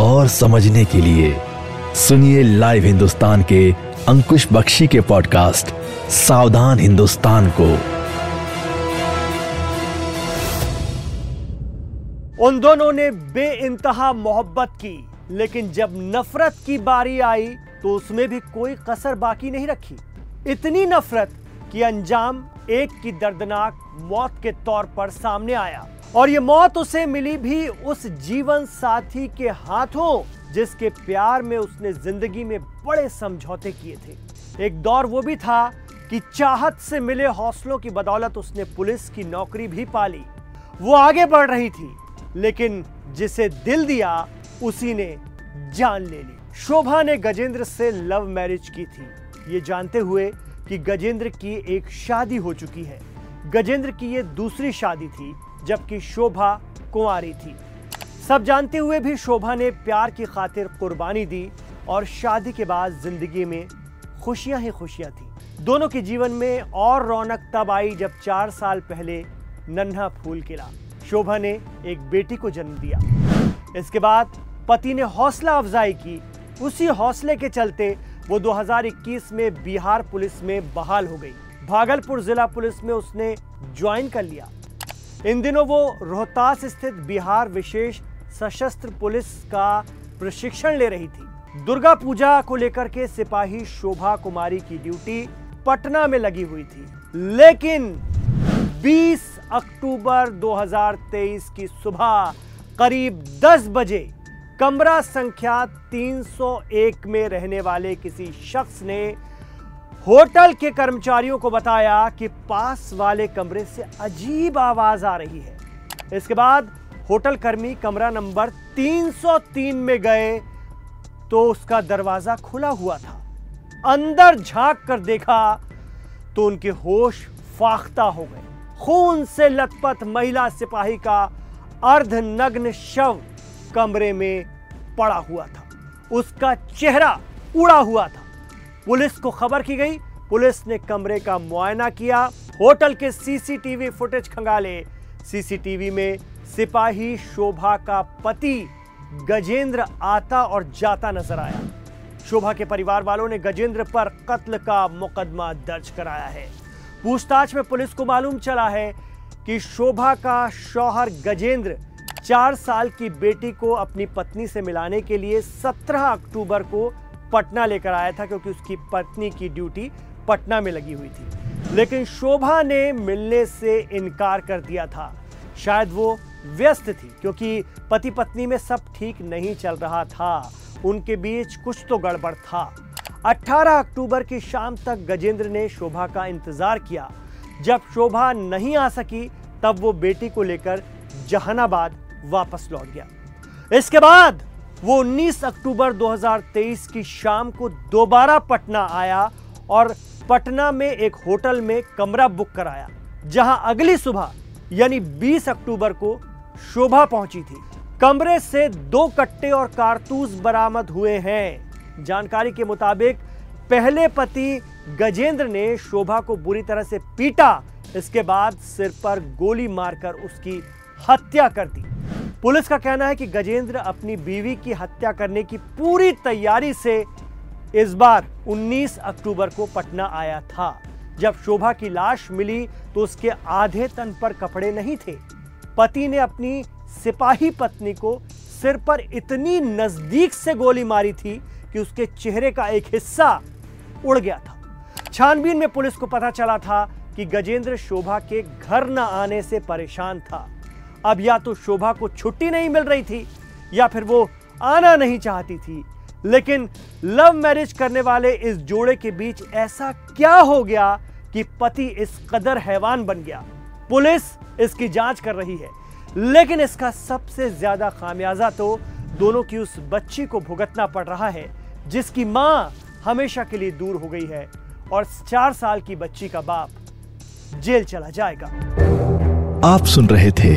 और समझने के लिए सुनिए लाइव हिंदुस्तान के अंकुश बख्शी के पॉडकास्ट सावधान हिंदुस्तान को। उन दोनों ने बे इंतहा मोहब्बत की, लेकिन जब नफरत की बारी आई तो उसमें भी कोई कसर बाकी नहीं रखी। इतनी नफरत कि अंजाम एक की दर्दनाक मौत के तौर पर सामने आया। और ये मौत उसे मिली भी उस जीवन साथी के हाथों, जिसके प्यार में उसने ज़िंदगी में बड़े समझौते किए थे। एक दौर वो भी था कि चाहत से मिले हौसलों की बदौलत उसने पुलिस की नौकरी भी पाली। वो आगे बढ़ रही थी, लेकिन जिसे दिल दिया, उसी ने जान ले ली। शोभा ने गजेंद्र से लव मैरिज की थी। ये जानते हुए कि गजेंद्र की एक शादी हो चुकी है। गजेंद्र की ये दूसरी शादी थी जबकि शोभा कुंवारी थी। सब जानते हुए भी शोभा ने प्यार की खातिर कुर्बानी दी और शादी के बाद ज़िंदगी में खुशियाँ ही खुशियाँ थी। दोनों के जीवन में और रौनक तब आई जब चार साल पहले नन्हा फूल खिला। शोभा ने एक बेटी को जन्म दिया। इसके बाद पति ने हौसला अफजाई की। उसी हौसले के चलते वो 2021 में बिहार पुलिस में बहाल हो गई। भागलपुर जिला पुलिस में उसने ज्वाइन कर लिया। इन दिनों वो रोहतास स्थित बिहार विशेष सशस्त्र पुलिस का प्रशिक्षण ले रही थी। दुर्गा पूजा को लेकर के सिपाही शोभा कुमारी की ड्यूटी पटना में लगी हुई थी। लेकिन 20 अक्टूबर 2023 की सुबह करीब 10 बजे कमरा संख्या 301 में रहने वाले किसी शख्स ने होटल के कर्मचारियों को बताया कि पास वाले कमरे से अजीब आवाज़ आ रही है। इसके बाद होटल कर्मी कमरा नंबर 303 में गए तो उसका दरवाज़ा खुला हुआ था। अंदर झाँक कर देखा तो उनके होश फाख्ता हो गए। खून से लथपथ महिला सिपाही का अर्धनग्न शव कमरे में पड़ा हुआ था। उसका चेहरा उड़ा हुआ था। पुलिस को खबर की गई। पुलिस ने कमरे का मुआयना किया। होटल के सीसीटीवी फुटेज खंगाले। सीसीटीवी में सिपाही शोभा का पति गजेंद्र आता और जाता नज़र आया। शोभा के परिवार वालों ने गजेंद्र पर कत्ल का मुकदमा दर्ज कराया है। पूछताछ में पुलिस को मालूम चला है कि शोभा का शौहर गजेंद्र चार साल की बेटी को अपनी पत्नी से मिलाने के लिए 17 अक्टूबर को पटना लेकर आया था क्योंकि उसकी पत्नी की ड्यूटी पटना में लगी हुई थी। लेकिन शोभा ने मिलने से इनकार कर दिया था। शायद वो व्यस्त थी, क्योंकि पति पत्नी में सब ठीक नहीं चल रहा था। उनके बीच कुछ तो गड़बड़ था। 18 अक्टूबर की शाम तक गजेंद्र ने शोभा का इंतज़ार किया। जब शोभा नहीं आ सकी, तब वो बेटी को लेकर जहानाबाद वापस लौट गया। इसके बाद वो 19 अक्टूबर 2023 की शाम को दोबारा पटना आया और पटना में एक होटल में कमरा बुक कराया, जहाँ अगली सुबह, यानी 20 अक्टूबर को शोभा पहुँची थी। कमरे से दो कट्टे और कारतूस बरामद हुए हैं। जानकारी के मुताबिक, पहले पति गजेंद्र ने शोभा को बुरी तरह से पीटा, इसके बाद सिर पर गोली मारकर उसकी हत्या कर दी। पुलिस का कहना है कि गजेंद्र अपनी बीवी की हत्या करने की पूरी तैयारी से इस बार 19 अक्टूबर को पटना आया था। जब शोभा की लाश मिली तो उसके आधे तन पर कपड़े नहीं थे। पति ने अपनी सिपाही पत्नी को सिर पर इतनी नज़दीक से गोली मारी थी कि उसके चेहरे का एक हिस्सा उड़ गया था। छानबीन में पुलिस को पता चला था कि गजेंद्र शोभा के घर न आने से परेशान था। अब या तो शोभा को छुट्टी नहीं मिल रही थी, या फिर वो आना नहीं चाहती थी। लेकिन लव मैरिज करने वाले इस जोड़े के बीच ऐसा क्या हो गया कि पति इस कदर हैवान बन गया? पुलिस इसकी जाँच कर रही है। लेकिन इसका सबसे ज़्यादा खामियाजा तो दोनों की उस बच्ची को भुगतना पड़ रहा है, जिसकी माँ हमेशा के लिए दूर हो गई है और चार साल की बच्ची का बाप जेल चला जाएगा। आप सुन रहे थे